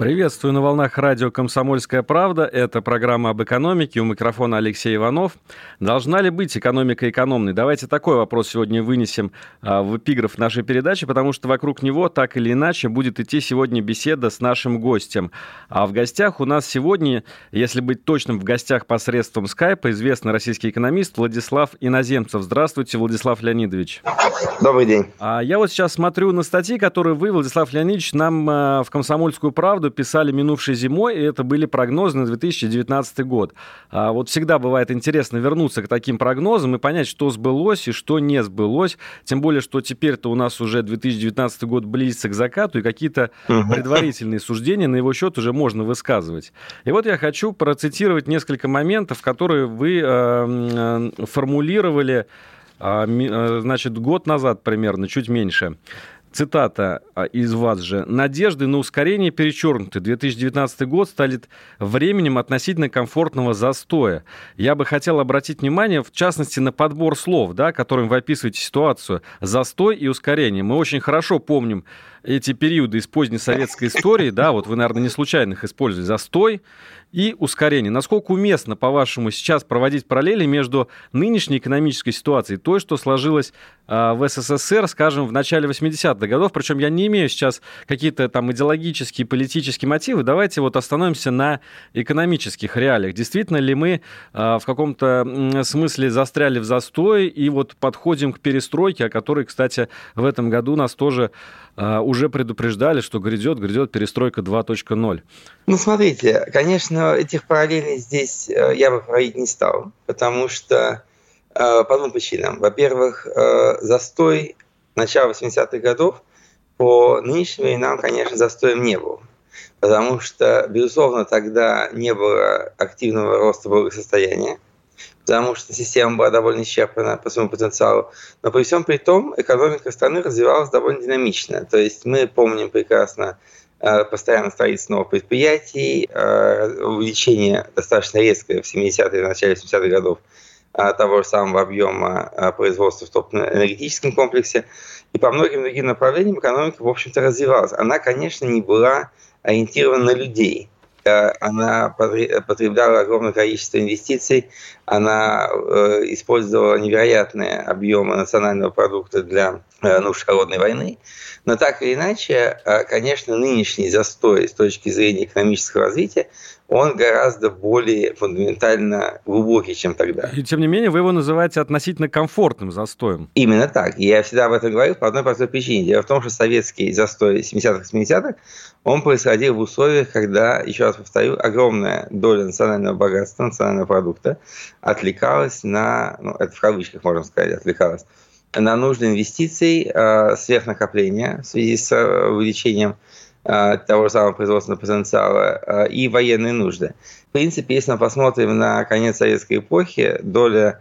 Приветствую на волнах радио «Комсомольская правда». Это программа об экономике. У микрофона Алексей Иванов. Должна ли быть экономика экономной? Давайте такой вопрос сегодня вынесем а, в эпиграф нашей передачи, потому что вокруг него так или иначе будет идти сегодня беседа с нашим гостем. А в гостях у нас сегодня, если быть точным, в гостях посредством скайпа, известный российский экономист Владислав Иноземцев. Здравствуйте, Владислав Леонидович. Добрый день. А я вот сейчас смотрю на статьи, которые вы, Владислав Леонидович, нам а, в «Комсомольскую правду» писали минувшей зимой, и это были прогнозы на 2019 год. А вот всегда бывает интересно вернуться к таким прогнозам и понять, что сбылось и что не сбылось. Тем более, что теперь-то у нас уже 2019 год близится к закату, и какие-то предварительные суждения на его счет уже можно высказывать. И вот я хочу процитировать несколько моментов, которые вы э, формулировали э, значит, год назад примерно, чуть меньше. Цитата а, из вас же. «Надежды на ускорение перечеркнуты. 2019 год станет временем относительно комфортного застоя. Я бы хотел обратить внимание, в частности, на подбор слов, да, которым вы описываете ситуацию. Застой и ускорение. Мы очень хорошо помним эти периоды из поздней советской истории, да, вот вы, наверное, не случайно их использовали. Застой и ускорение. Насколько уместно, по-вашему, сейчас проводить параллели между нынешней экономической ситуацией, той, что сложилось э, в СССР, скажем, в начале 80-х годов, причем я не имею сейчас какие-то там идеологические, политические мотивы, давайте вот остановимся на экономических реалиях. Действительно ли мы э, в каком-то смысле застряли в застой и вот подходим к перестройке, о которой, кстати, в этом году нас тоже э, уже предупреждали, что грядет, грядет перестройка 2.0? Ну, смотрите, конечно, но этих параллелей здесь э, я бы проводить не стал, потому что э, по двум причинам. Во-первых, э, застой начала 80-х годов по нынешним временам, конечно, застоем не был. Потому что, безусловно, тогда не было активного роста благосостояния, потому что система была довольно исчерпана по своему потенциалу. Но при всем при том, экономика страны развивалась довольно динамично. То есть мы помним прекрасно Э, постоянно строительство новых предприятий, э, увеличение достаточно резкое в 70-е и начале 70-х годов э, того же самого объема производства в топ-энергетическом комплексе. И по многим другим направлениям экономика, в общем-то, развивалась. Она, конечно, не была ориентирована на людей. Она потребляла огромное количество инвестиций, она использовала невероятные объемы национального продукта для нужд холодной войны. Но так или иначе, конечно, нынешний застой с точки зрения экономического развития, он гораздо более фундаментально глубокий, чем тогда. И тем не менее, вы его называете относительно комфортным застоем. Именно так. Я всегда об этом говорил по одной простой причине. Дело в том, что советский застой 70-х, 80-х, он происходил в условиях, когда, еще раз повторю, огромная доля национального богатства, национального продукта отвлекалась на, ну, это в кавычках можно сказать, отвлекалась, на нужды инвестиций, а, сверхнакопления в связи с э, увеличением а, того же самого производственного потенциала а, и военные нужды. В принципе, если мы посмотрим на конец советской эпохи, доля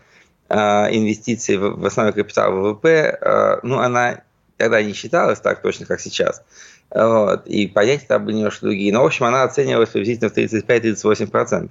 инвестиций в основной капитал ВВП, ну, она тогда не считалась так точно, как сейчас. Вот, и понятия там были немножко другие. Но, в общем, она оценивалась приблизительно в 35-38%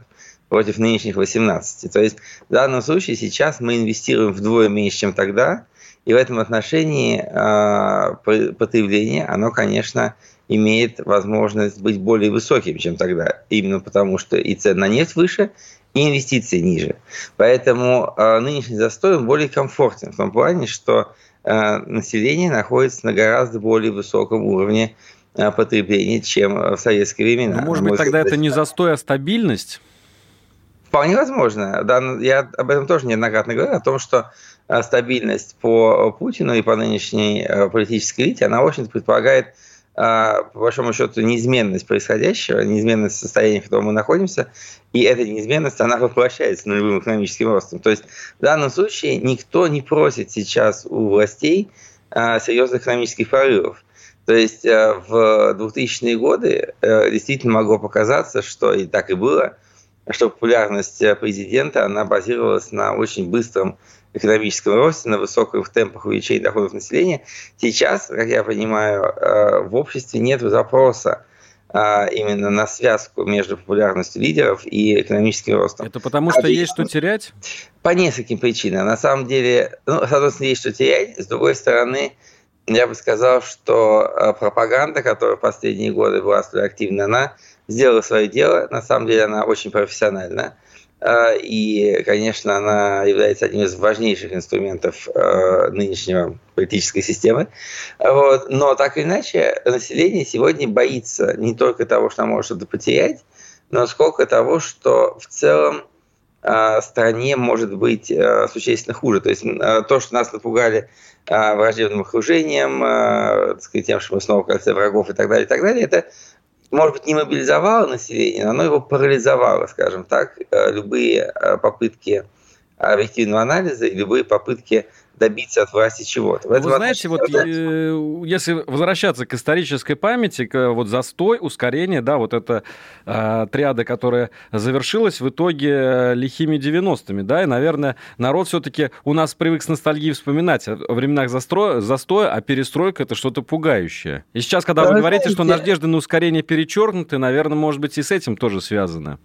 против нынешних 18%. То есть в данном случае сейчас мы инвестируем вдвое меньше, чем тогда – и в этом отношении а, потребление, оно, конечно, имеет возможность быть более высоким, чем тогда. Именно потому, что и цена на нефть выше, и инвестиции ниже. Поэтому а, нынешний застой более комфортен в том плане, что а, население находится на гораздо более высоком уровне потребления, чем в советские времена. Но, ну, может быть, тогда это не застой, а стабильность? Вполне возможно. Да, я об этом тоже неоднократно говорил, о том, что э, стабильность по Путину и по нынешней э, политической элите, она, в общем-то, предполагает, э, по большому счету, неизменность происходящего, неизменность состояния, в котором мы находимся, и эта неизменность, она воплощается нулевым экономическим ростом. То есть в данном случае никто не просит сейчас у властей серьезных экономических прорывов. То есть в 2000-е годы действительно могло показаться, что и так и было – что популярность президента, она базировалась на очень быстром экономическом росте, на высоких темпах увеличения доходов населения. Сейчас, как я понимаю, э, в обществе нет запроса а, именно на связку между популярностью лидеров и экономическим ростом. Это потому что а есть что терять? По нескольким причинам. На самом деле, ну, с одной стороны, есть что терять, с другой стороны, я бы сказал, что а, пропаганда, которая в последние годы была столь активна, она сделала свое дело. На самом деле она очень профессиональна. А, и, конечно, она является одним из важнейших инструментов а, нынешнего политической системы. Вот. Но так или иначе, население сегодня боится не только того, что оно может что-то потерять, но сколько того, что в целом а, стране может быть существенно хуже. То есть то, что нас напугали враждебным окружением, сказать, тем, что мы снова в кольце врагов и так далее, и так далее, это может быть, не мобилизовало население, но оно его парализовало, скажем так, э, любые э, попытки объективного анализа и любые попытки добиться от власти чего-то. Вы знаете, вот э, если возвращаться к исторической памяти, к вот застой, ускорение, да, вот эта э, триада, которая завершилась в итоге э, лихими 90-ми, да, и, наверное, народ все-таки у нас привык с ностальгией вспоминать о временах застроя, застоя, а перестройка это что-то пугающее. И сейчас, когда да, вы говорите, знаете... что надежды на ускорение перечеркнуты, наверное, может быть, и с этим тоже связано.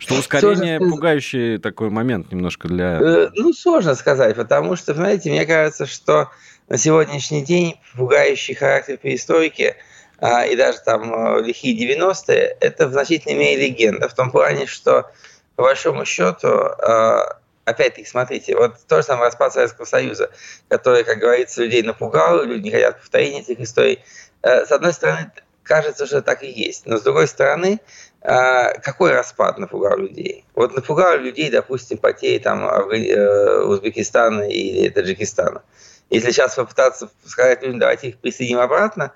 Что ускорение сложно... пугающий такой момент немножко для... Э, ну, сложно сказать, потому что, знаете, мне кажется, что на сегодняшний день пугающий характер перестройки а, и даже там э, лихие 90-е, это в значительной мере легенда, в том плане, что по большому счету, а, опять-таки, смотрите, вот то же самое распад Советского Союза, который, как говорится, людей напугал, люди не хотят повторения этих историй. Э, с одной стороны, кажется, что так и есть, но с другой стороны, а, какой распад напугал людей? Вот напугал людей, допустим, потери там э, Узбекистана или Таджикистана. Если сейчас попытаться сказать людям, давайте их присоединим обратно,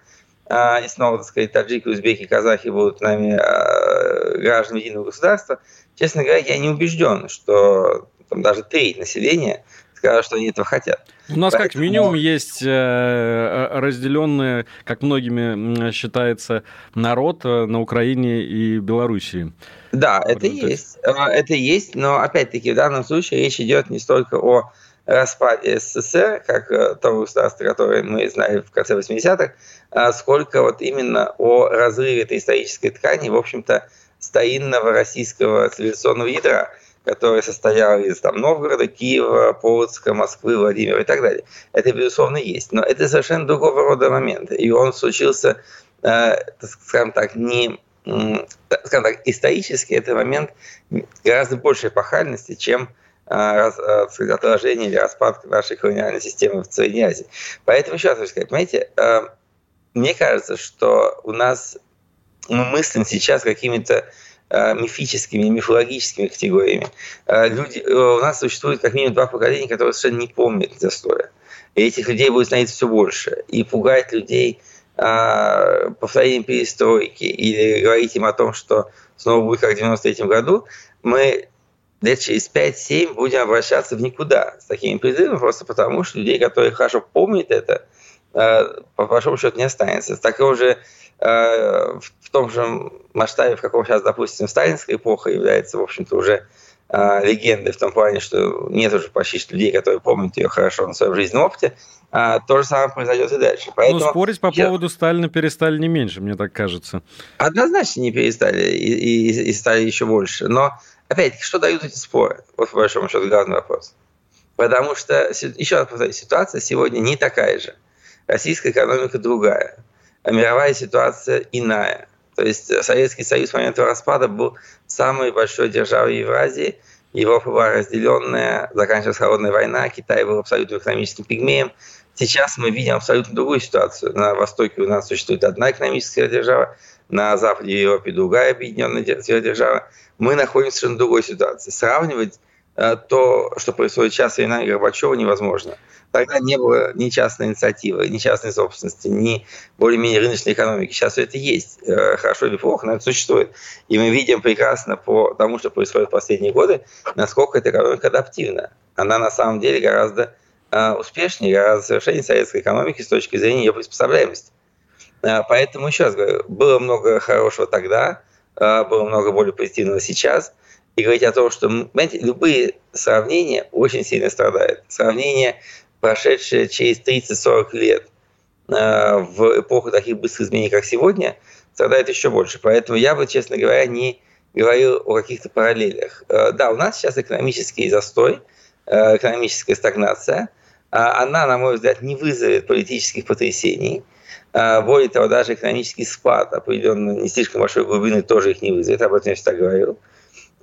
а, и снова, так сказать, таджики, узбеки, казахи будут нами а, гражданами единого государства, честно говоря, я не убежден, что там даже треть населения скажут, что они этого хотят. У нас Поэтому... как минимум есть э, э, разделенные, как многими считается, народ э, на Украине и Белоруссии. Да, это есть. Это есть, но опять-таки в данном случае речь идет не столько о распаде СССР, как того государства, которое мы знали в конце 80-х, а сколько вот именно о разрыве этой исторической ткани, в общем-то, старинного российского цивилизационного ядра – которая состояла из там, Новгорода, Киева, Полоцка, Москвы, Владимира и так далее. Это, безусловно, есть. Но это совершенно другого рода момент. И он случился, э, скажем так, не скажем так, исторически это момент гораздо большей эпохальности, чем э, э, отражение или распад нашей колониальной системы в Средней Азии. Поэтому еще раз хочу сказать, понимаете, э, мне кажется, что у нас мы мыслим сейчас какими-то мифическими, мифологическими категориями. Э, люди, э, у нас существует как минимум два поколения, которые совершенно не помнят застоя. И этих людей будет становиться все больше. И пугать людей повторением перестройки или говорить им о том, что снова будет как в 93 году, мы лет через 5-7 будем обращаться в никуда с такими призывами, просто потому что людей, которые хорошо помнят это, по большому счету не останется. Такого же Э, в том же масштабе, в каком сейчас, допустим, сталинская эпоха является, в общем-то, уже э, легендой в том плане, что нет уже почти людей, которые помнят ее хорошо на своем жизненном опыте, а то же самое произойдет и дальше. Ну, Поэтому ну, спорить по я... поводу Сталина перестали не меньше, мне так кажется. Однозначно не перестали и, и, и стали еще больше. Но, опять-таки, что дают эти споры? Вот, по большому счету, главный вопрос. Потому что, еще раз повторюсь, ситуация сегодня не такая же. Российская экономика другая мировая ситуация иная. То есть Советский Союз в момент распада был самой большой державой Евразии. Европа была разделенная, заканчивалась холодная война, Китай был абсолютно экономическим пигмеем. Сейчас мы видим абсолютно другую ситуацию. На Востоке у нас существует одна экономическая держава, на Западе Европе другая объединенная держава. Мы находимся в другой ситуации. Сравнивать то, что происходит сейчас с временами Горбачева, невозможно. Тогда не было ни частной инициативы, ни частной собственности, ни более-менее рыночной экономики. Сейчас все это есть. Э, хорошо или плохо, но это существует. И мы видим прекрасно по тому, что происходит в последние годы, насколько эта экономика адаптивна. Она на самом деле гораздо э, успешнее, гораздо совершеннее советской экономики с точки зрения ее приспособляемости. Э, поэтому, еще раз говорю, было много хорошего тогда, было много более позитивного сейчас. И говорить о том, что, понимаете, любые сравнения очень сильно страдают. Сравнения прошедшие через 30-40 лет э, в эпоху таких быстрых изменений, как сегодня, страдает еще больше. Поэтому я бы, честно говоря, не говорил о каких-то параллелях. Э, да, у нас сейчас экономический застой, э, экономическая стагнация. Она, на мой взгляд, не вызовет политических потрясений. Более того, даже экономический спад определенно не слишком большой глубины тоже их не вызовет. Об этом я всегда говорил.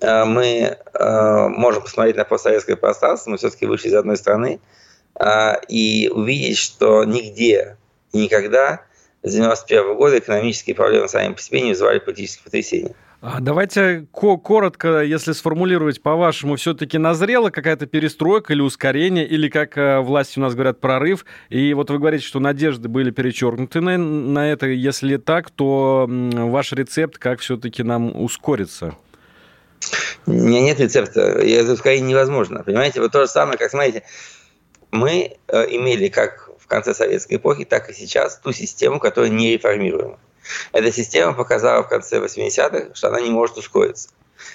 А, мы можем посмотреть на постсоветское пространство, мы все-таки вышли из одной страны, и увидеть, что нигде и никогда с 1991 года экономические проблемы сами по себе не вызывали политических потрясений. А давайте коротко, если сформулировать, по-вашему, все-таки назрела какая-то перестройка или ускорение, или, как э, власти у нас говорят, прорыв? И вот вы говорите, что надежды были перечеркнуты на, на это. Если так, то ваш рецепт, как все-таки нам ускориться? У меня нет рецепта. Это ускорение невозможно. Понимаете, вот то же самое, как, смотрите, мы э, имели как в конце советской эпохи, так и сейчас ту систему, которая не реформируема. Эта система показала в конце 80-х, что она не может ускориться.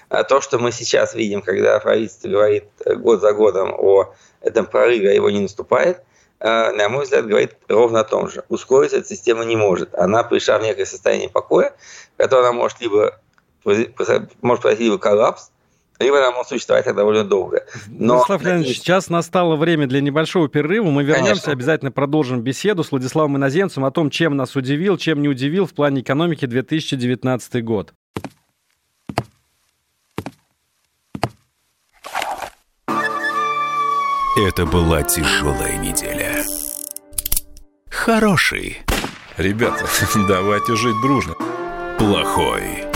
А то, что мы сейчас видим, когда правительство говорит год за годом о этом прорыве, а его не наступает, э, на мой взгляд, говорит ровно о том же. Ускориться эта система не может. Она пришла в некое состояние покоя, которое она может либо может произойти либо коллапс, либо она может существовать довольно долго. Но... Владислав Леонидович, сейчас настало время для небольшого перерыва. Мы вернемся, Конечно. обязательно продолжим беседу с Владиславом Иноземцем о том, чем нас удивил, чем не удивил в плане экономики 2019 год. Это была тяжелая неделя. Хороший. Ребята, давайте жить дружно. Плохой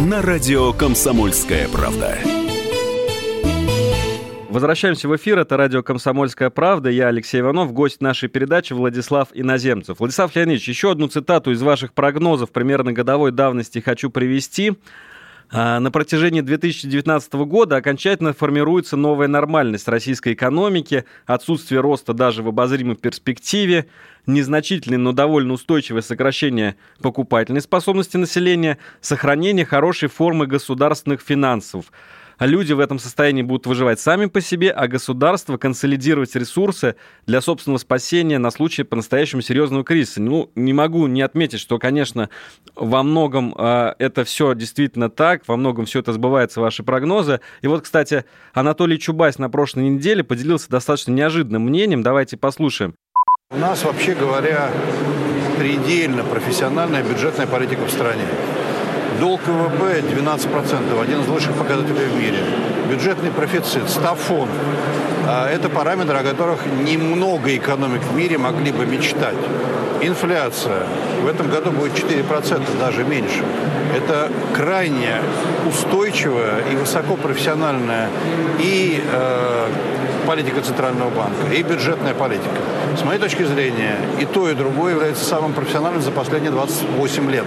на радио «Комсомольская правда». Возвращаемся в эфир. Это радио «Комсомольская правда». Я Алексей Иванов, гость нашей передачи Владислав Иноземцев. Владислав Леонидович, еще одну цитату из ваших прогнозов примерно годовой давности хочу привести. А, на протяжении 2019 года окончательно формируется новая нормальность российской экономики, отсутствие роста даже в обозримой перспективе, незначительное, но довольно устойчивое сокращение покупательной способности населения, сохранение хорошей формы государственных финансов – люди в этом состоянии будут выживать сами по себе, а государство консолидировать ресурсы для собственного спасения на случай по-настоящему серьезного кризиса. Ну, не могу не отметить, что, конечно, во многом э, это все действительно так, во многом все это сбывается, ваши прогнозы. И вот, кстати, Анатолий Чубайс на прошлой неделе поделился достаточно неожиданным мнением. Давайте послушаем. У нас, вообще говоря, предельно профессиональная бюджетная политика в стране. Долг ВВП 12%, один из лучших показателей в мире. Бюджетный профицит, стафон. А, это параметры, о которых немного экономик в мире могли бы мечтать. Инфляция в этом году будет 4%, даже меньше. Это крайне устойчивая и высокопрофессиональная и э, политика Центрального банка, и бюджетная политика. С моей точки зрения, и то, и другое является самым профессиональным за последние 28 лет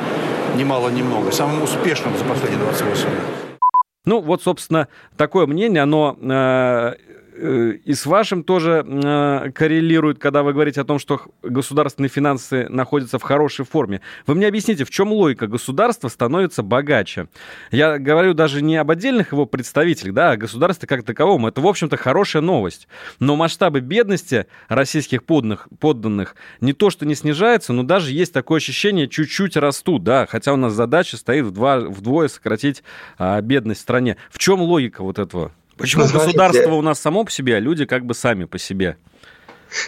немало немного, самым успешным за последние 28 лет. Ну, вот, собственно, такое мнение, оно Э, и с вашим тоже э, коррелирует, когда вы говорите о том, что государственные финансы находятся в хорошей форме. Вы мне объясните, в чем логика государства становится богаче? Я говорю даже не об отдельных его представителях, да, а государстве как таковом. Это, в общем-то, хорошая новость. Но масштабы бедности российских подданных, подданных не то, что не снижаются, но даже есть такое ощущение, чуть-чуть растут, да, хотя у нас задача стоит вдва, вдвое сократить а, бедность в стране. В чем логика вот этого? Почему ну, государство у нас само по себе, а люди как бы сами по себе?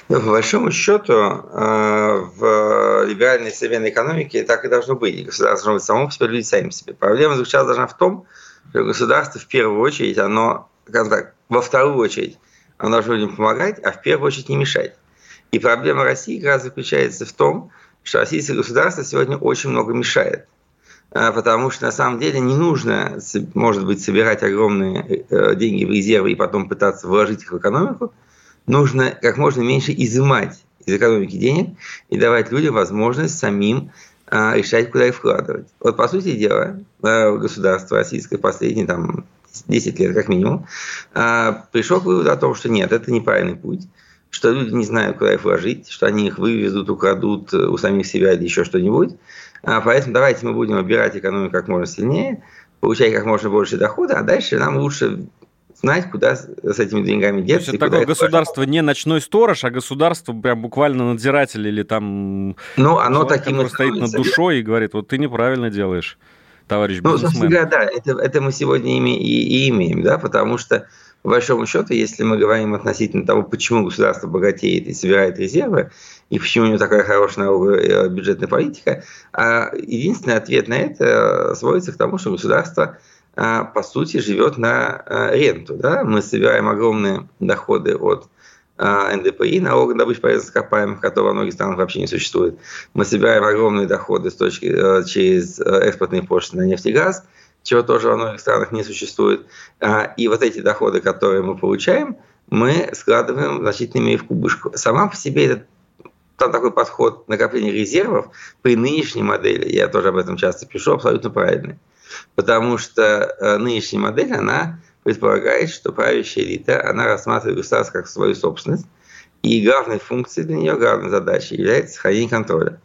Ну, по большому счету, э, в либеральной современной экономике так и должно быть. Государство должно быть само по себе, люди сами по себе. Проблема заключалась должна в том, что государство в первую очередь, оно, скажем так, во вторую очередь, оно должно людям помогать, а в первую очередь не мешать. И проблема России как раз заключается в том, что российское государство сегодня очень много мешает. А, потому что на самом деле не нужно, может быть, собирать огромные э, деньги в резервы и потом пытаться вложить их в экономику. Нужно как можно меньше изымать из экономики денег и давать людям возможность самим а, решать, куда их вкладывать. Вот, по сути дела, государство российское последние там, 10 лет как минимум, а, пришло к выводу о том, что нет, это неправильный путь, что люди не знают, куда их вложить, что они их вывезут, украдут у самих себя или еще что-нибудь. А, поэтому давайте мы будем обирать экономику как можно сильнее, получать как можно больше дохода, а дальше нам лучше знать, куда с этими деньгами деться. То есть это такое государство не ночной сторож, а государство прям буквально надзиратель или там ну, оно человек, таким стоит над душой и говорит, вот ты неправильно делаешь, товарищ ну, бизнесмен. Ну, да, это, это мы сегодня ими и, и имеем, да, потому что по большому счету, если мы говорим относительно того, почему государство богатеет и собирает резервы, и почему у него такая хорошая э, бюджетная политика, а единственный ответ на это сводится к тому, что государство – а, по сути, живет на а, ренту. Да? Мы собираем огромные доходы от НДПИ, налога на добычу полезных ископаемых, которого в многих странах вообще не существует. Мы собираем огромные доходы с точки, через экспортные пошлины на нефть и газ, чего тоже во многих странах не существует. И вот эти доходы, которые мы получаем, мы складываем в значительной мере в кубышку. Сама по себе этот там такой подход накопления резервов при нынешней модели, я тоже об этом часто пишу, абсолютно правильный потому что э, нынешняя модель, она предполагает, что правящая элита, она рассматривает государство как свою собственность, и главной функцией для нее, главной задачей является сохранение контроля.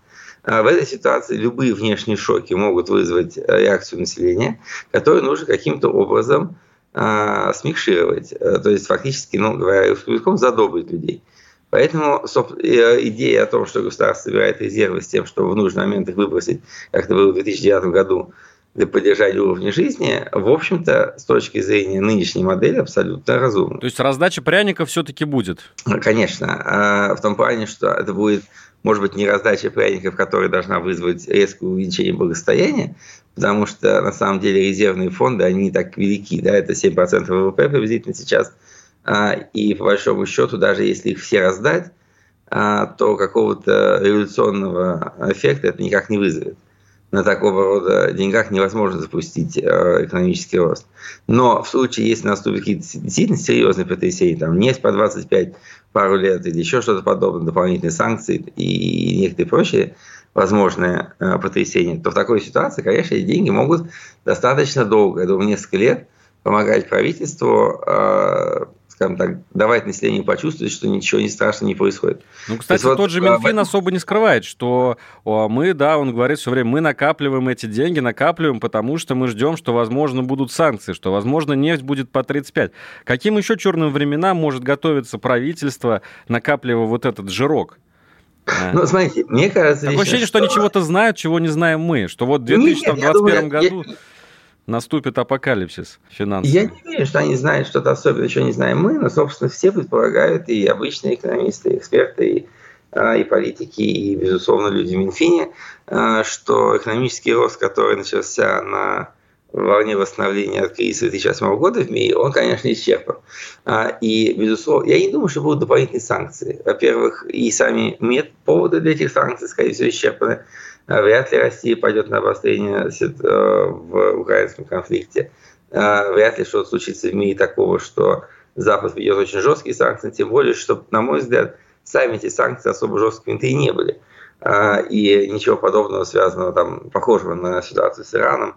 А в этой ситуации любые внешние шоки могут вызвать реакцию населения, которую нужно каким-то образом а, смикшировать, э, то есть фактически, ну, говоря языком, задобрить людей. Поэтому э, идея о том, что государство собирает резервы с тем, чтобы в нужный момент их выбросить, как это было в 2009 году, для поддержания уровня жизни, в общем-то, с точки зрения нынешней модели, абсолютно разумно. То есть раздача пряников все-таки будет? Конечно. А, в том плане, что это будет, может быть, не раздача пряников, которая должна вызвать резкое увеличение благосостояния, потому что, на самом деле, резервные фонды, они не так велики. Да? Это 7% ВВП приблизительно сейчас. А, и, по большому счету, даже если их все раздать, а, то какого-то революционного эффекта это никак не вызовет на такого рода деньгах невозможно запустить э, экономический рост. Но в случае, если наступят какие-то действительно серьезные потрясения, там нефть по 25 пару лет или еще что-то подобное, дополнительные санкции и некоторые прочие возможные э, потрясения, то в такой ситуации, конечно, эти деньги могут достаточно долго, я думаю, несколько лет помогать правительству э, скажем так, давать населению почувствовать, что ничего не страшного не происходит. Ну, кстати, тот вот, же Минфин а, особо не скрывает, что о, мы, да, он говорит все время, мы накапливаем эти деньги, накапливаем, потому что мы ждем, что, возможно, будут санкции, что, возможно, нефть будет по 35. Каким еще черным временам может готовиться правительство, накапливая вот этот жирок? Ну, смотрите, мне кажется... Такое ощущение, что, что они чего-то знают, чего не знаем мы. Что вот в 2021 нет, думаю, году... Я наступит апокалипсис финансовый. Я не верю, что они знают что-то особенное, что не знаем мы, но, собственно, все предполагают, и обычные экономисты, и эксперты, и, а, и политики, и, безусловно, люди в Минфине, а, что экономический рост, который начался на волне восстановления от кризиса 2008 года в мире, он, конечно, исчерпан. А, и, безусловно, я не думаю, что будут дополнительные санкции. Во-первых, и сами мет поводы для этих санкций, скорее всего, исчерпаны. А вряд ли Россия пойдет на обострение э, в украинском конфликте. А вряд ли что-то случится в мире такого, что Запад ведет очень жесткие санкции, тем более, что, на мой взгляд, сами эти санкции особо жесткими-то и не были. А, и ничего подобного, связанного там, похожего на ситуацию с Ираном,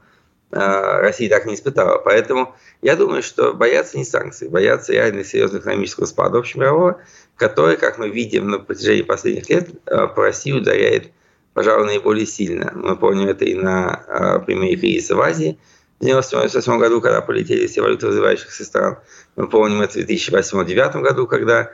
Россия так не испытала. Поэтому я думаю, что боятся не санкций, боятся реально серьезного экономического спада общемирового, который, как мы видим на протяжении последних лет, по России ударяет пожалуй, наиболее сильно. Мы помним это и на а, примере кризиса в Азии в 1998 году, когда полетели все валюты развивающихся стран. Мы помним это в 2008-2009 году, когда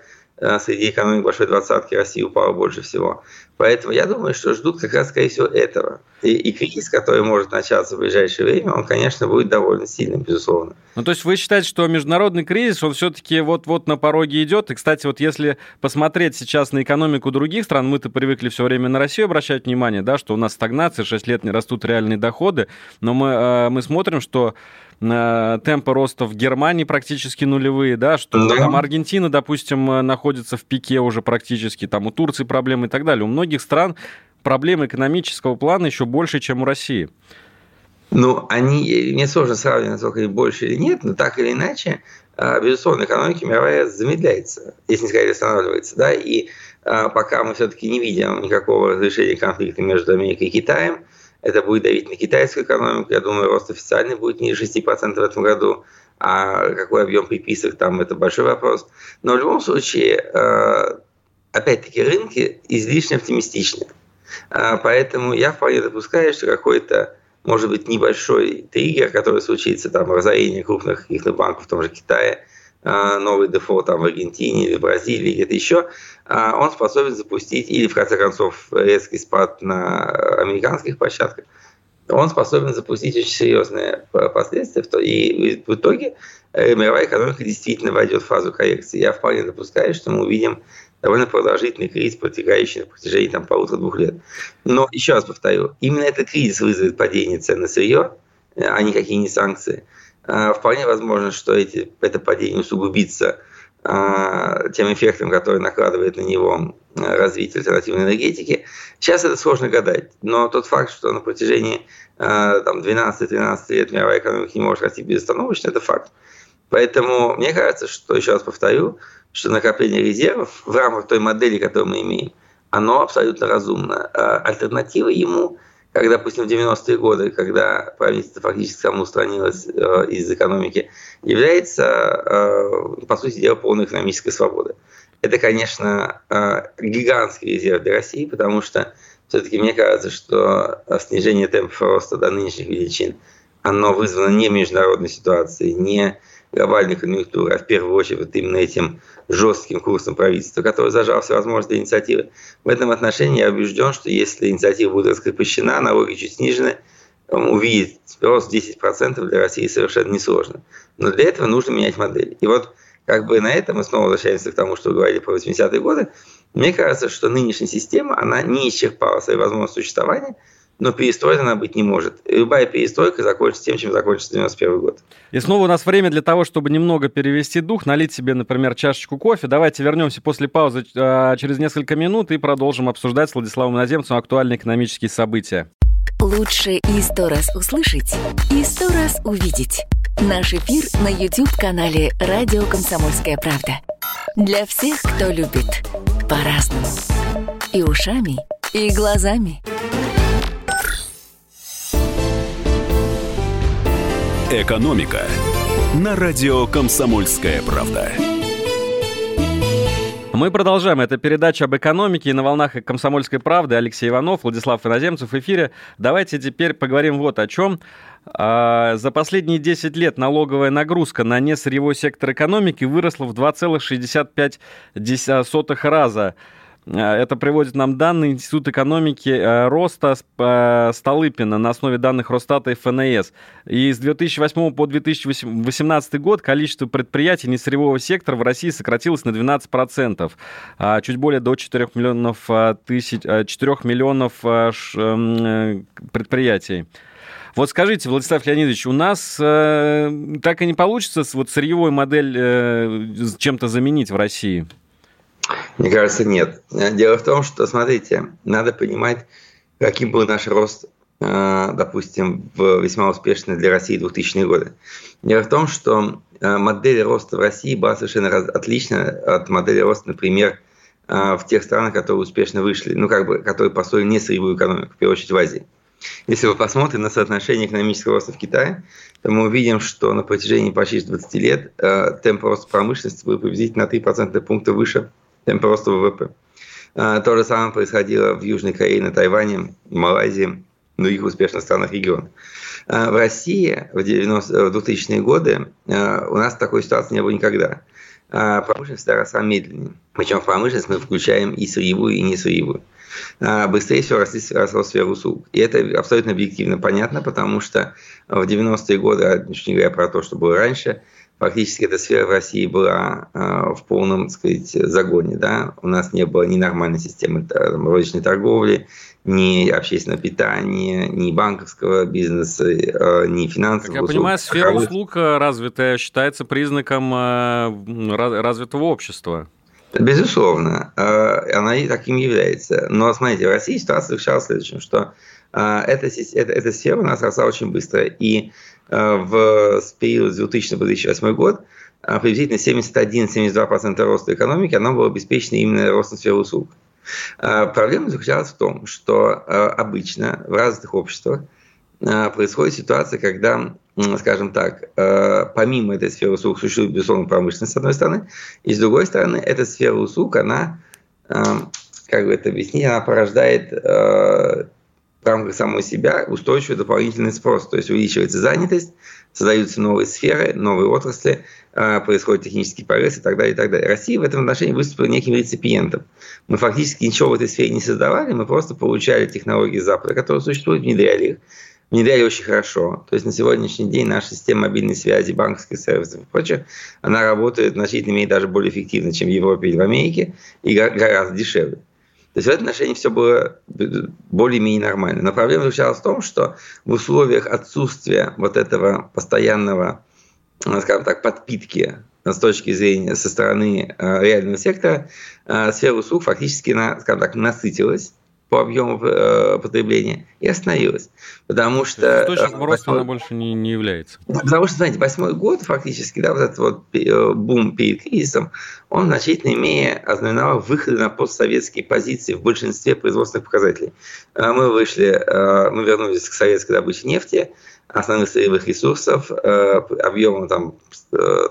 среди экономик большой двадцатки России упала больше всего. Поэтому я думаю, что ждут как раз, скорее всего, этого. И, и кризис, который может начаться в ближайшее время, он, конечно, будет довольно сильным, безусловно. Ну, то есть вы считаете, что международный кризис, он все-таки вот-вот на пороге идет? И, кстати, вот если посмотреть сейчас на экономику других стран, мы-то привыкли все время на Россию обращать внимание, да, что у нас стагнация, 6 лет не растут реальные доходы, но мы, э, мы смотрим, что темпы роста в Германии практически нулевые, да, что да. там Аргентина, допустим, э, находится в пике уже практически, там у Турции проблемы и так далее. У многих стран проблемы экономического плана еще больше, чем у России. Ну, они, мне сложно сравнивать, насколько они больше или нет, но так или иначе, а, безусловно, экономика мировая замедляется, если не сказать останавливается, да, и пока мы все-таки не видим никакого разрешения конфликта между Америкой и Китаем – Это будет давить на китайскую экономику. Я думаю, рост официальный будет ниже 6% в этом году. А какой объем приписок там, это большой вопрос. Но в любом случае, опять-таки, рынки излишне оптимистичны. Поэтому я вполне допускаю, что какой-то может быть небольшой триггер, который случится, там, разорение крупных их банков в том же Китае, новый дефолт там, в Аргентине или в Бразилии, где-то еще, а, он способен запустить, или в конце концов резкий спад на американских площадках, он способен запустить очень серьезные последствия, и в итоге э, мировая экономика действительно войдет в фазу коррекции. Я вполне допускаю, что мы увидим довольно продолжительный кризис, протекающий на протяжении там, полутора-двух лет. Но еще раз повторю, именно этот кризис вызовет падение цен на сырье, э, а никакие не санкции. А, вполне возможно, что эти, это падение усугубится а, тем эффектом, который накладывает на него э, развитие альтернативной энергетики. Сейчас это сложно гадать, но тот факт, что на протяжении э, там, 12-13 лет мировая экономика не может расти безостановочно, это факт. Поэтому мне кажется, что, еще раз повторю, что накопление резервов в рамках той модели, которую мы имеем, оно абсолютно разумно. А альтернатива ему, как, допустим, в 90-е годы, когда правительство фактически самоустранилось э, из экономики, является, э, по сути дела, полной экономической свободой. Это, конечно, э, гигантский резерв для России, потому что все-таки мне кажется, что снижение темпов роста до нынешних величин, оно вызвано не международной ситуацией, не глобальной конъюнктуры, а в первую очередь именно этим жестким курсом правительства, который зажал всевозможные инициативы. В этом отношении я убежден, что если инициатива будет раскрепощена, налоги чуть снижены, увидеть рост 10% для России совершенно несложно. Но для этого нужно менять модель. И вот как бы на этом мы снова возвращаемся к тому, что говорили про 80-е годы. Мне кажется, что нынешняя система, она не исчерпала свои возможности существования – но перестроена она быть не может. Любая перестройка закончится тем, чем закончится 91 год. И снова у нас время для того, чтобы немного перевести дух, налить себе, например, чашечку кофе. Давайте вернемся после паузы э, через несколько минут и продолжим обсуждать с Владиславом Наземцем актуальные экономические события. Лучше и сто раз услышать, и сто раз увидеть. Наш эфир на YouTube-канале «Радио Комсомольская правда». Для всех, кто любит по-разному. И ушами, и глазами. «Экономика» на радио «Комсомольская правда». Мы продолжаем. Это передача об экономике и на волнах «Комсомольской правды». Алексей Иванов, Владислав Иноземцев в эфире. Давайте теперь поговорим вот о чем. А, за последние 10 лет налоговая нагрузка на несырьевой сектор экономики выросла в 2,65 раза. Э, это приводит нам данные Института экономики э, роста э, Столыпина на основе данных Росстата и ФНС. И с 2008 по 2018 год количество предприятий несырьевого сектора в России сократилось на 12%, а чуть более до 4 миллионов, тысяч, 4 миллионов предприятий. Вот скажите, Владислав Леонидович, у нас э, так и не получится вот сырьевую модель э, чем-то заменить в России? Мне кажется, нет. Дело в том, что, смотрите, надо понимать, каким был наш рост, э, допустим, в весьма успешной для России 2000-е годы. Дело в том, что э, модель роста в России была совершенно отлична от модели роста, например, э, в тех странах, которые успешно вышли, ну, как бы, которые построили не сырьевую экономику, в первую очередь в Азии. Если вы посмотрите на соотношение экономического роста в Китае, то мы увидим, что на протяжении почти 20 лет темп роста промышленности был приблизительно на 3 процентных пункта выше темпа роста ВВП. А, то же самое происходило в Южной Корее, на Тайване, Малайзии, других успешных странах региона. А, в России в, 90, в 2000-е годы а, у нас такой ситуации не было никогда. Промышленность всегда росла медленнее. Причем в промышленность мы включаем и сырьевую, и не сырьевую. Быстрее всего росли, росло сфера услуг. И это абсолютно объективно понятно, потому что в 90-е годы, а не говоря про то, что было раньше, фактически эта сфера в России была э, в полном, так сказать, загоне. Да? У нас не было ни нормальной системы там, розничной торговли, ни общественного питания, ни банковского бизнеса, э, ни финансового. Как я понимаю, сфера услуг э, развитая считается признаком развитого общества. Безусловно, она и таким является. Но смотрите, в России ситуация заключалась в следующем, что эта, эта, эта сфера у нас росла очень быстро. И Э, в период с 2000 по 2008 год приблизительно 71-72% роста экономики, оно было обеспечено именно ростом сферы услуг. Проблема заключалась в том, что обычно в развитых обществах происходит ситуация, когда скажем так, помимо этой сферы услуг существует, безусловно, промышленность, с одной стороны, и с другой стороны, эта сфера услуг, она, как бы это объяснить, она порождает в рамках самой себя устойчивый дополнительный спрос. То есть увеличивается занятость, создаются новые сферы, новые отрасли, а, происходит технический прогресс и так далее, и так далее. Россия в этом отношении выступила неким реципиентом. Мы фактически ничего в этой сфере не создавали, мы просто получали технологии Запада, которые существуют, внедряли их, внедряли очень хорошо. То есть на сегодняшний день наша система мобильной связи, банковских сервисов и прочее, она работает значительно менее даже более эффективно, чем в Европе или в Америке, и гораздо дешевле. То есть в этом отношении все было более-менее нормально. Но проблема заключалась в том, что в условиях отсутствия вот этого постоянного, ну, скажем так, подпитки с точки зрения со стороны э, реального сектора, э, сфера услуг фактически, скажем так, насытилась по объему э, потребления и остановилась. Потому что... Источником э, роста она больше не, не является. Потому что, знаете, восьмой год фактически, да, вот этот вот э, бум перед кризисом, он в значительной мере ознаменовал выход на постсоветские позиции в большинстве производственных показателей. Мы вышли, мы вернулись к советской добыче нефти, основных сырьевых ресурсов, объема там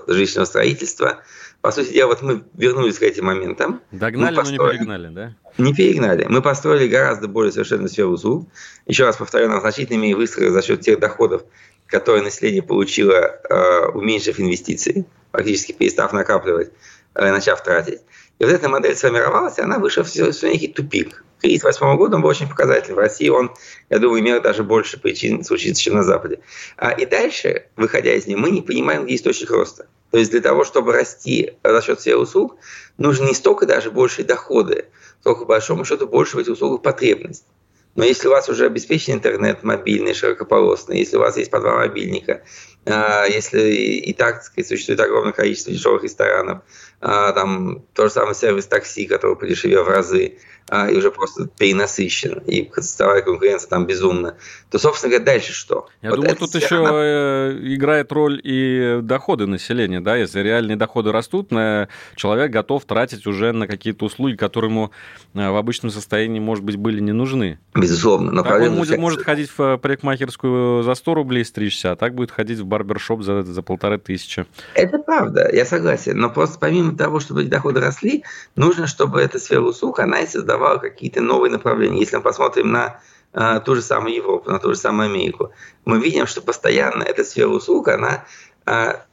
жилищного строительства – по сути дела, вот мы вернулись к этим моментам. Догнали, но не перегнали, да? Не перегнали. Мы построили гораздо более совершенную сферу услуг. Еще раз повторю, на значительной мере выстроили за счет тех доходов, которые население получило, э, уменьшив инвестиции, фактически перестав накапливать, э, начав тратить. И вот эта модель сформировалась, и она вышла в, некий тупик. Кризис восьмого года он был очень показательный. В России он, я думаю, имел даже больше причин случиться, чем на Западе. А, и дальше, выходя из него, мы не понимаем, где источник роста. То есть для того, чтобы расти за счет сферы услуг, нужно не столько даже большие доходы, сколько, по большому счету, больше в этих услугах потребность. Но если у вас уже обеспечен интернет мобильный, широкополосный, если у вас есть по два мобильника, а, если и так, сказать, существует огромное количество дешевых ресторанов, а, там тот же самый сервис такси, который подешевел в разы, а, и уже просто перенасыщен, и ценовая конкуренция там безумна, то, собственно говоря, дальше что? Я вот думаю, тут еще она... Э, играет роль и доходы населения, да, если реальные доходы растут, человек готов тратить уже на какие-то услуги, которые ему э, в обычном состоянии, может быть, были не нужны. Безусловно. Но так он может, может ходить в парикмахерскую за 100 рублей стричься, а так будет ходить в барбершоп за, за полторы тысячи. Это правда, я согласен, но просто помимо того, чтобы эти доходы росли, нужно, чтобы эта сфера услуг, она и создавала давала какие-то новые направления. Если мы посмотрим на а, ту же самую Европу, на ту же самую Америку, мы видим, что постоянно эта сфера услуг, она а,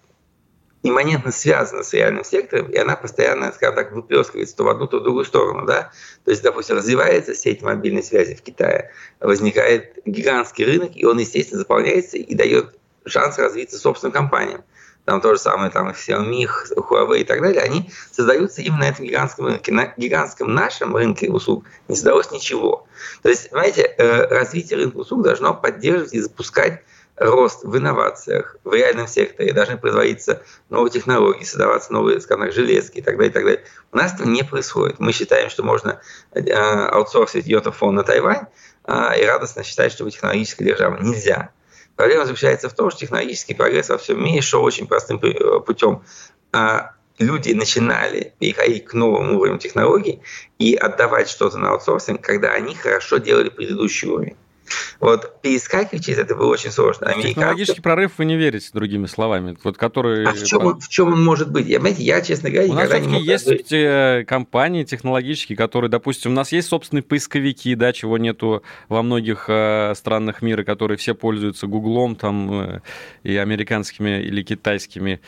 имманентно связана с реальным сектором, и она постоянно, скажем так, выплескивается то в одну, то в другую сторону. Да? То есть, допустим, развивается сеть мобильной связи в Китае, возникает гигантский рынок, и он, естественно, заполняется и дает шанс развиться собственным компаниям там то же самое, там Xiaomi, Huawei и так далее, они создаются именно на этом гигантском рынке. На гигантском нашем рынке услуг не создалось ничего. То есть, знаете, э, развитие рынка услуг должно поддерживать и запускать рост в инновациях, в реальном секторе, должны производиться новые технологии, создаваться новые, скажем так, железки и так далее, и так далее. У нас этого не происходит. Мы считаем, что можно э, аутсорсить йотафон на Тайвань а, и радостно считать, что вы технологическая держава. Нельзя. Проблема заключается в том, что технологический прогресс во всем мире шел очень простым э, путем. А люди начинали переходить к новым уровням технологий и отдавать что-то на аутсорсинг, когда они хорошо делали предыдущий уровень. Вот перескакивать через это было очень сложно. Американцы... Технологический прорыв вы не верите, другими словами, вот который... А в чем, он, в чем он может быть? Я, знаете, я, честно говоря, у никогда не мог... есть сказать... Э, компании технологические, которые, допустим, у нас есть собственные поисковики, да, чего нету во многих э, странах мира, которые все пользуются Гуглом там э, и американскими или китайскими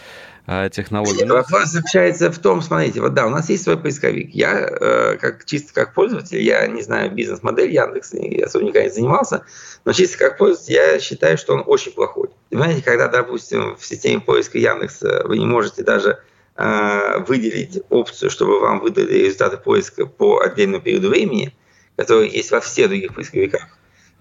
э, технологий. Вопрос заключается в том, смотрите, вот да, у нас есть свой поисковик. Я, э, как чисто как пользователь, я не знаю бизнес-модель Яндекса, особо никогда не занимался, но чисто как пользователь, я считаю, что он очень плохой. Понимаете, когда, допустим, в системе поиска Яндекса вы не можете даже э, выделить опцию, чтобы вам выдали результаты поиска по отдельному периоду времени, который есть во всех других поисковиках,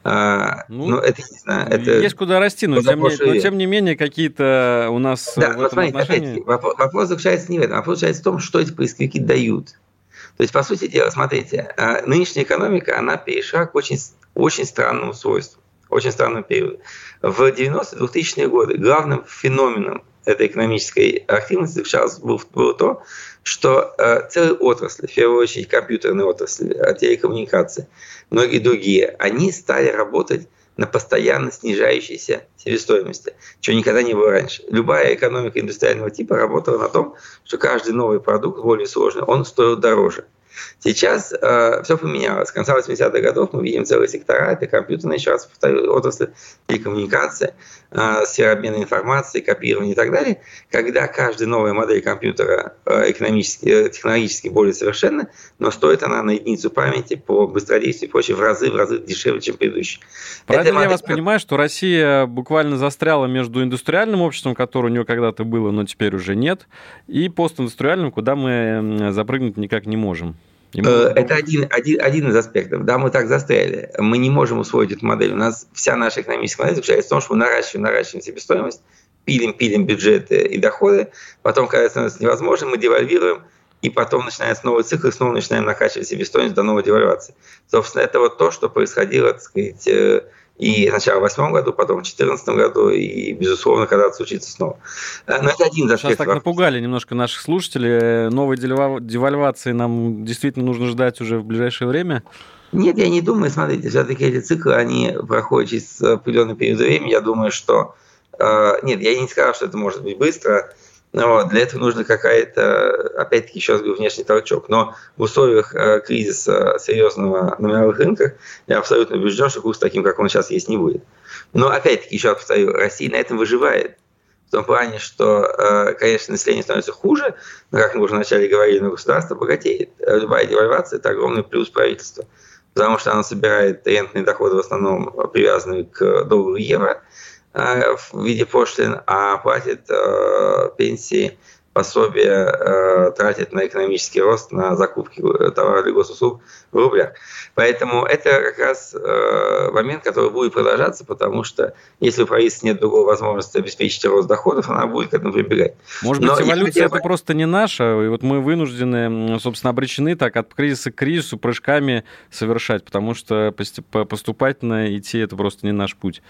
а, ну, ну, это, не знаю, это... Есть куда расти, но, тем, не, но тем не менее какие-то у нас да, в этом смотрите, отношении... вопрос, вопрос заключается не в этом, вопрос заключается в том, что эти поисковики дают. То есть, по сути дела, смотрите, а, нынешняя экономика, она перешла к очень, очень странному свойству, очень странному периоду. В 90-е, 2000-е годы главным феноменом этой экономической активности заключалось было, было то, что э, целые отрасли, в первую очередь компьютерные отрасли, э, телекоммуникации, многие другие, они стали работать на постоянно снижающейся себестоимости, чего никогда не было раньше. Любая экономика индустриального типа работала на том, что каждый новый продукт, более сложный, он стоил дороже. Сейчас э, все поменялось. С конца 80-х годов мы видим целые сектора, это компьютерная, еще раз повторю, отрасль, телекоммуникации, э, сфера обмена информацией, копирование и так далее, когда каждая новая модель компьютера э, экономически, э, технологически более совершенна, но стоит она на единицу памяти по быстродействию и прочее в разы, в разы дешевле, чем предыдущий. Правильно модель... я вас понимаю, что Россия буквально застряла между индустриальным обществом, которое у нее когда-то было, но теперь уже нет, и постиндустриальным, куда мы запрыгнуть никак не можем. Э, это один, один, один из аспектов. Да, мы так застряли. Мы не можем усвоить эту модель. У нас вся наша экономическая модель заключается в том, что мы наращиваем, наращиваем себестоимость, пилим, пилим бюджеты и доходы. Потом, когда это становится невозможным, мы девальвируем, и потом начинается новый цикл, и снова начинаем накачивать себестоимость до новой девальвации. Собственно, это вот то, что происходило, так сказать, э, и сначала в восьмом году, потом в четырнадцатом году, и, безусловно, когда случится снова. Э, но это один из Сейчас так напугали немножко наших слушателей. Новой девальвации нам действительно нужно ждать уже в ближайшее время? Нет, я не думаю. Смотрите, все-таки эти циклы, они проходят через определенный период времени. Я думаю, что... Э, нет, я не сказал, что это может быть быстро. Вот. Для этого нужно какая-то, опять-таки, еще раз говорю, внешний толчок. Но в условиях э, кризиса серьезного на мировых рынках я абсолютно убежден, что курс таким, как он сейчас есть, не будет. Но опять-таки, еще раз повторю, Россия на этом выживает. В том плане, что, э, конечно, население становится хуже, но, как мы уже вначале говорили, но государство богатеет. Любая девальвация – это огромный плюс правительства, потому что оно собирает рентные доходы в основном привязанные к доллару и евро – Э, в виде пошлин, а платит э, пенсии, пособия, э, тратит на экономический рост, на закупки товаров или госуслуг в рублях. Поэтому это как раз момент, который будет продолжаться, потому что если у правительства нет другой возможности обеспечить рост доходов, она будет к этому прибегать. Может быть, Но эволюция это просто не наша, и вот мы вынуждены, собственно, обречены так от кризиса к кризису прыжками совершать, потому что поступательно идти это просто не наш путь.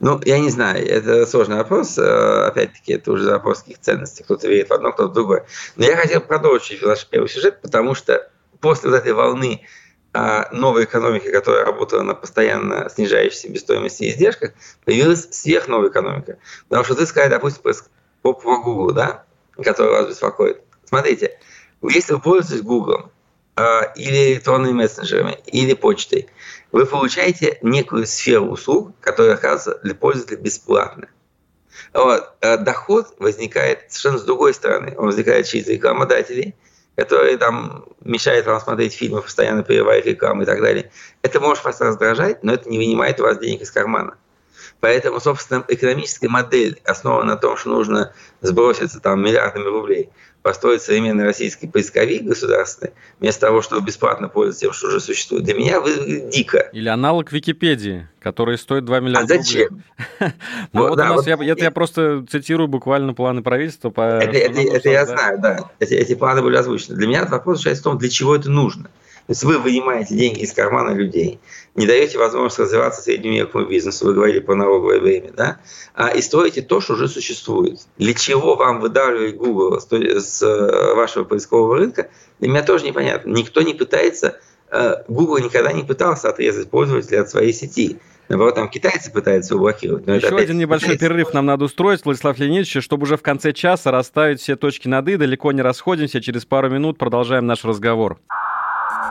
Ну, я не знаю, это сложный вопрос. Э, опять-таки, это уже вопрос каких ценностей. Кто-то верит в одно, кто-то в другое. Но я хотел продолжить ваш первый сюжет, потому что после вот этой волны а, новой экономики, которая работала на постоянно снижающейся себестоимости и издержках, появилась сверхновая экономика. Потому что ты сказал, допустим, по, по Google, да, который вас беспокоит. Смотрите, если вы пользуетесь Google, а, или электронными мессенджерами, или почтой, вы получаете некую сферу услуг, которая оказывается для пользователя бесплатна. Вот. А доход возникает совершенно с другой стороны. Он возникает через рекламодателей, которые там мешают вам смотреть фильмы, постоянно перерывая рекламу и так далее. Это может вас раздражать, но это не вынимает у вас денег из кармана. Поэтому, собственно, экономическая модель основана на том, что нужно сброситься там миллиардами рублей – построить современный российский поисковик государственный, вместо того, чтобы бесплатно пользоваться тем, что уже существует, для меня выглядит дико. Или аналог Википедии, который стоит 2 миллиарда а зачем? Ну вот у нас, это я просто цитирую буквально планы правительства. по. Это я знаю, да. Эти планы были озвучены. Для меня вопрос заключается в том, для чего это нужно. То есть вы вынимаете деньги из кармана людей, не даете возможность развиваться среднему бизнесу, вы говорили про налоговое время, да, а, и строите то, что уже существует. Для чего вам выдавливать Google с э, вашего поискового рынка, для меня тоже непонятно. Никто не пытается, э, Google никогда не пытался отрезать пользователя от своей сети. Наоборот, там китайцы пытаются его блокировать. Но Еще один небольшой китайцы. перерыв нам надо устроить, Владислав Леонидович, чтобы уже в конце часа расставить все точки над «и», далеко не расходимся. Через пару минут продолжаем наш разговор.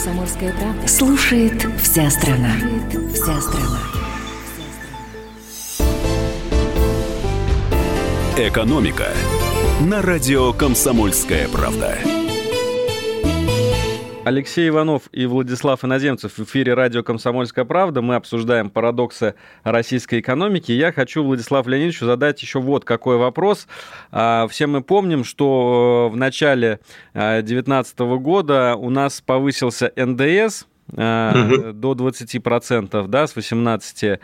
«Комсомольская правда» слушает вся страна. Слушает вся страна. «Экономика» на радио «Комсомольская правда». Алексей Иванов и Владислав Иноземцев в эфире радио «Комсомольская правда». Мы обсуждаем парадоксы российской экономики. Я хочу Владиславу Леонидовичу задать еще вот какой вопрос. А, все мы помним, что в начале 2019 года у нас повысился НДС угу. до 20%, да, с 18%.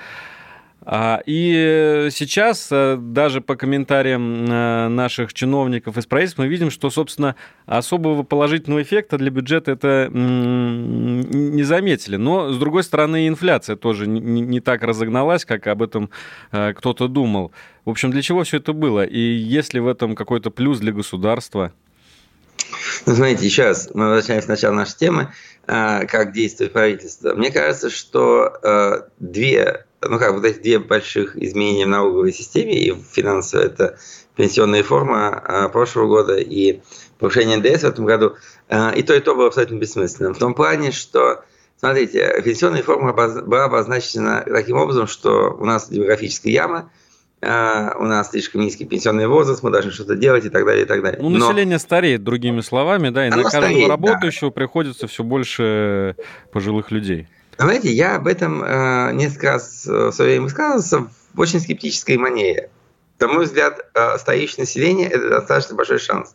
А, и сейчас, э, даже по комментариям э, наших чиновников из правительства, мы видим, что, собственно, особого положительного эффекта для бюджета это не заметили. Но, с другой стороны, инфляция тоже не так разогналась, как об этом э, кто-то думал. В общем, для чего все это было? И есть ли в этом какой-то плюс для государства? Ну, смотрите, сейчас мы возвращаемся к началу нашей темы, как действует правительство. Мне кажется, что две ну как, вот эти две больших изменения в налоговой системе и в финансовой, это пенсионная реформа а, прошлого года и повышение НДС в этом году, а, и то, и то было абсолютно бессмысленным. В том плане, что, смотрите, пенсионная реформа была обозначена таким образом, что у нас демографическая яма, а, у нас слишком низкий пенсионный возраст, мы должны что-то делать и так далее, и так далее. Ну, Но... население стареет, другими словами, да, и на каждого стареет, работающего да. приходится все больше пожилых людей. Знаете, я об этом э, несколько раз э, в свое время высказывался в очень скептической манере. На мой взгляд, э, стареющее население – это достаточно большой шанс.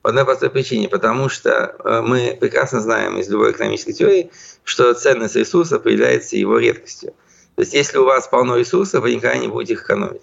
По одной простой причине, потому что э, мы прекрасно знаем из любой экономической теории, что ценность ресурса определяется его редкостью. То есть, если у вас полно ресурсов, вы никогда не будете их экономить.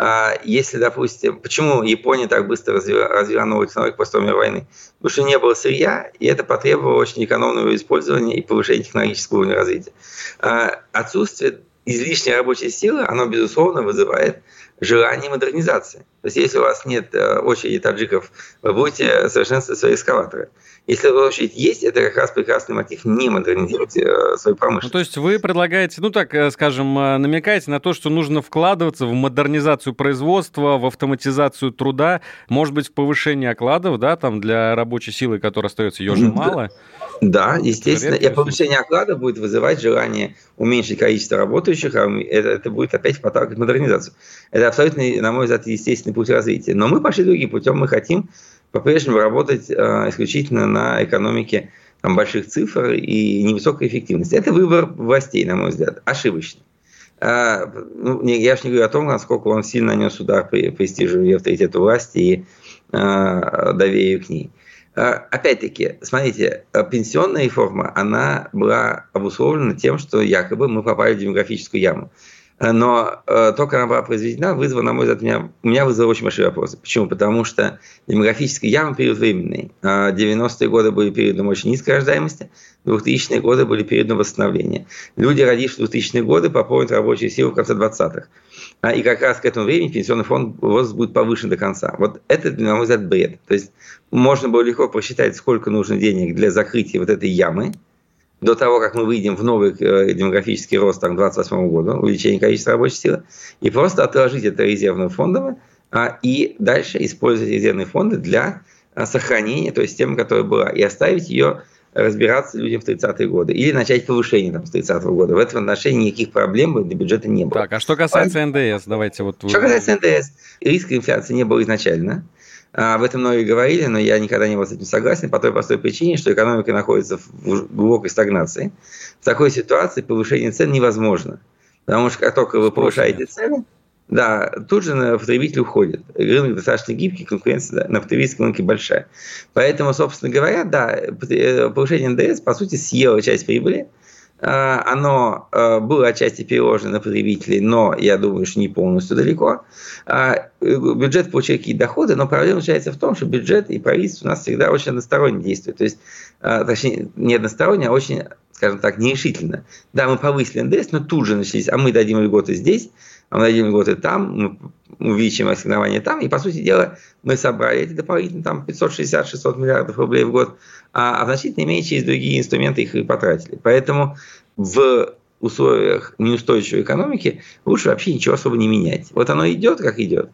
А если, допустим, почему Япония так быстро развила, развила технологию после мировой войны? Потому что не было сырья, и это потребовало очень экономного использования и повышения технологического уровня развития. А отсутствие излишней рабочей силы, оно, безусловно, вызывает желание модернизации. То есть, если у вас нет э, очереди таджиков, вы будете совершенствовать свои эскалаторы. Если очередь есть, это как раз прекрасный мотив не модернизировать э, свою промышленность. Ну, то есть вы предлагаете, ну так э, скажем, намекаете на то, что нужно вкладываться в модернизацию производства, в автоматизацию труда, может быть, в повышение окладов, да, там для рабочей силы, которая остается, ее же мало. Да, естественно. И повышение оклада будет вызывать желание уменьшить количество работающих, а это, это будет опять подталкивать модернизацию. Это абсолютно, на мой взгляд, естественный путь развития. Но мы пошли другим путем. Мы хотим по-прежнему работать э, исключительно на экономике там, больших цифр и невысокой эффективности. Это выбор властей, на мой взгляд, ошибочный. А, ну, я же не говорю о том, насколько он сильно нанес удар при престижу и авторитету власти и а, доверию к ней. А, опять-таки, смотрите, а, пенсионная реформа, она была обусловлена тем, что якобы мы попали в демографическую яму. А, но э, то, как она была произведена, вызвало, на мой взгляд, меня, меня вызвало очень большие вопросы. Почему? Потому что демографическая яма – период временный. 90-е годы были периодом очень низкой рождаемости, 2000-е годы были периодом восстановления. Люди, родившие в 2000-е годы, пополнят рабочую силу в конце 20-х. А, и как раз к этому времени пенсионный фонд возраст будет повышен до конца. Вот это, на мой взгляд, бред. То есть можно было легко посчитать, сколько нужно денег для закрытия вот этой ямы, до того, как мы выйдем в новый э, демографический рост там, 28 года, увеличение количества рабочей силы, и просто отложить это резервным фондом, а, и дальше использовать резервные фонды для а, сохранения той системы, которая была, и оставить ее разбираться людям в 30-е годы. Или начать повышение там, с 30-го года. В этом отношении никаких проблем для бюджета не было. Так, а что касается НДС, давайте вот... Что касается НДС, риска инфляции не было изначально. А, об этом многие говорили, но я никогда не был с этим согласен по той простой причине, что экономика находится в глубокой стагнации. В такой ситуации повышение цен невозможно. Потому что как только вы повышаете цены, да, тут же на потребитель уходит. Рынок достаточно гибкий, конкуренция на потребительском рынке большая. Поэтому, собственно говоря, да, э, повышение НДС, по сути, съело часть прибыли. А, оно э, было отчасти переложено на потребителей, но я думаю, что не полностью далеко. А, э, бюджет получил какие-то доходы, но проблема заключается в том, что бюджет и правительство у нас всегда очень односторонне действуют. То есть, а, точнее, не односторонне, а очень, скажем так, нерешительно. Да, мы повысили НДС, но тут же начались, а мы дадим льготы здесь, а мы дадим льготы там, мы увеличим ассигнования там, и, по сути дела, мы собрали эти дополнительно там 560-600 миллиардов рублей в год, а, а значительно меньше через другие инструменты их и потратили. Поэтому в условиях неустойчивой экономики лучше вообще ничего особо не менять. Вот оно идет, как идет.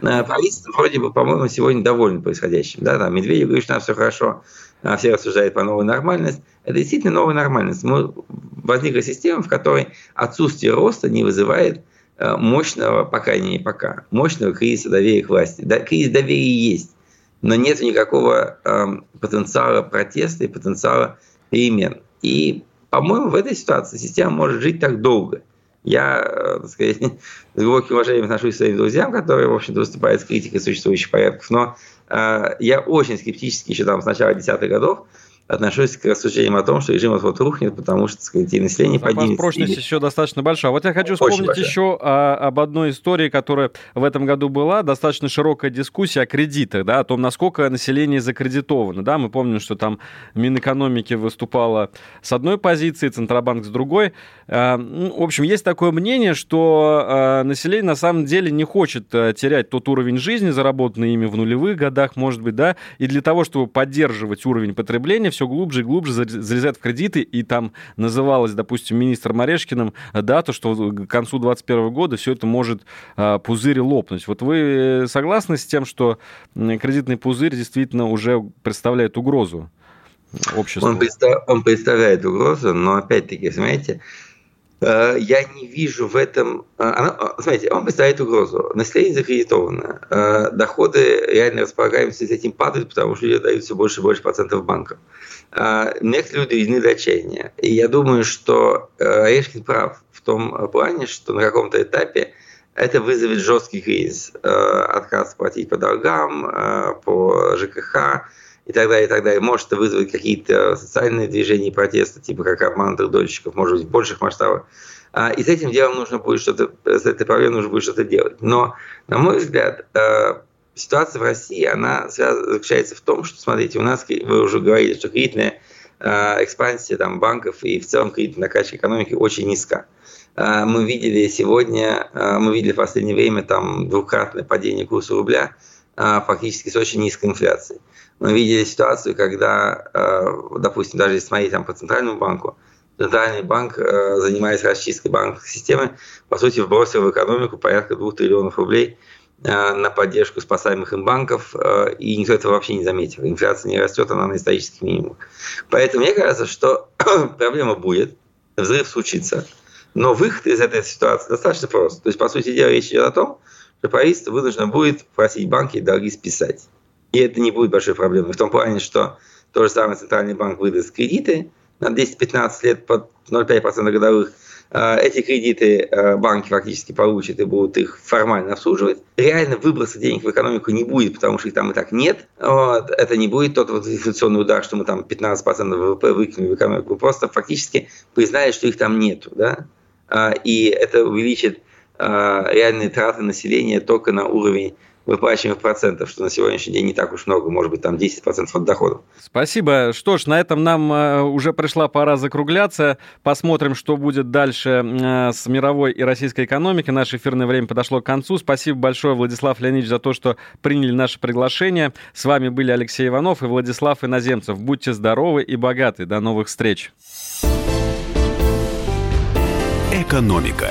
Правительство вроде бы, по-моему, сегодня довольно происходящим. Да, там Медведев говорит, что у нас все хорошо, а все рассуждают по новой нормальности. Это действительно новая нормальность. Мы, возникла система, в которой отсутствие роста не вызывает мощного, пока не пока, мощного кризиса доверия к власти. Да, кризис доверия есть, но нет никакого э, потенциала протеста и потенциала перемен. И, по-моему, в этой ситуации система может жить так долго. Я, э, так сказать, с глубоким уважением отношусь к своим друзьям, которые, в общем-то, выступают с критикой существующих порядков, но э, я очень скептически еще там с начала десятых годов отношусь к рассуждениям о том, что режим вот рухнет, потому что, так сказать, и население Запас поднимется. прочность и... еще достаточно большая. Вот я хочу вспомнить еще о, об одной истории, которая в этом году была. Достаточно широкая дискуссия о кредитах, да, о том, насколько население закредитовано. Да, мы помним, что там Минэкономики выступала с одной позиции, Центробанк с другой. А, ну, в общем, есть такое мнение, что а, население на самом деле не хочет а, терять тот уровень жизни, заработанный ими в нулевых годах, может быть, да, и для того, чтобы поддерживать уровень потребления, все глубже и глубже залезать в кредиты, и там называлось, допустим, министром Орешкиным дату, что к концу 2021 года все это может а, пузырь лопнуть. Вот вы согласны с тем, что кредитный пузырь действительно уже представляет угрозу обществу? Он, он представляет угрозу, но опять-таки, Э, я не вижу в этом... Э, она, э, смотрите, он представляет угрозу. Население закредитовано. Доходы реально располагаемости с этим падают, потому что люди дают все больше и больше процентов банкам. Некоторые люди доведены до отчаяния. И я думаю, что Орешкин прав в том плане, что на каком-то этапе это вызовет жесткий кризис. Отказ платить по долгам, по ЖКХ, и так далее, и так далее. Может вызвать какие-то социальные движения и протесты, типа как обман дольщиков, может быть, в больших масштабах. И с этим делом нужно будет что-то, с этой проблемой нужно будет что-то делать. Но, на мой взгляд, э, ситуация в России, она заключается в том, что, смотрите, у нас, вы уже говорили, что кредитная э, экспансия там, банков и в целом кредитная накачка экономики очень низка. Э, мы видели сегодня, мы видели в последнее время там двукратное падение курса рубля, фактически с очень низкой инфляцией. Мы видели ситуацию, когда, э, допустим, даже если смотреть там, по Центральному банку, Центральный банк, э, занимаясь расчисткой банковской системы, по сути, вбросил в экономику порядка 2 триллионов рублей на поддержку спасаемых им банков, и никто этого вообще не заметил. Инфляция не растет, она на исторических минимумах. Поэтому мне кажется, что проблема будет, взрыв случится, но выход из этой ситуации достаточно прост. То есть, по сути дела, речь идет о том, что правительство вынуждено будет просить банки долги списать. И это не будет большой проблемой. В том плане, что то же самое Центральный банк выдаст кредиты на 10-15 лет под 0,5% годовых. А, эти кредиты а, банки фактически получат и будут их формально обслуживать. Реально выброса денег в экономику не будет, потому что их там и так нет. Вот. Это не будет тот вот инфляционный удар, что мы там 15% ВВП выкинули в экономику. Просто фактически признали, что их там нету. Да? А, и это увеличит реальные траты населения только на уровень выплачиваемых процентов, что на сегодняшний день не так уж много, может быть, там 10% от доходов. Спасибо. Что ж, на этом нам э, уже пришла пора закругляться. Посмотрим, что будет дальше э, с мировой и российской экономикой. Наше эфирное время подошло к концу. Спасибо большое, Владислав Леонидович, за то, что приняли наше приглашение. С вами были Алексей Иванов и Владислав Иноземцев. Будьте здоровы и богаты. До новых встреч. Экономика.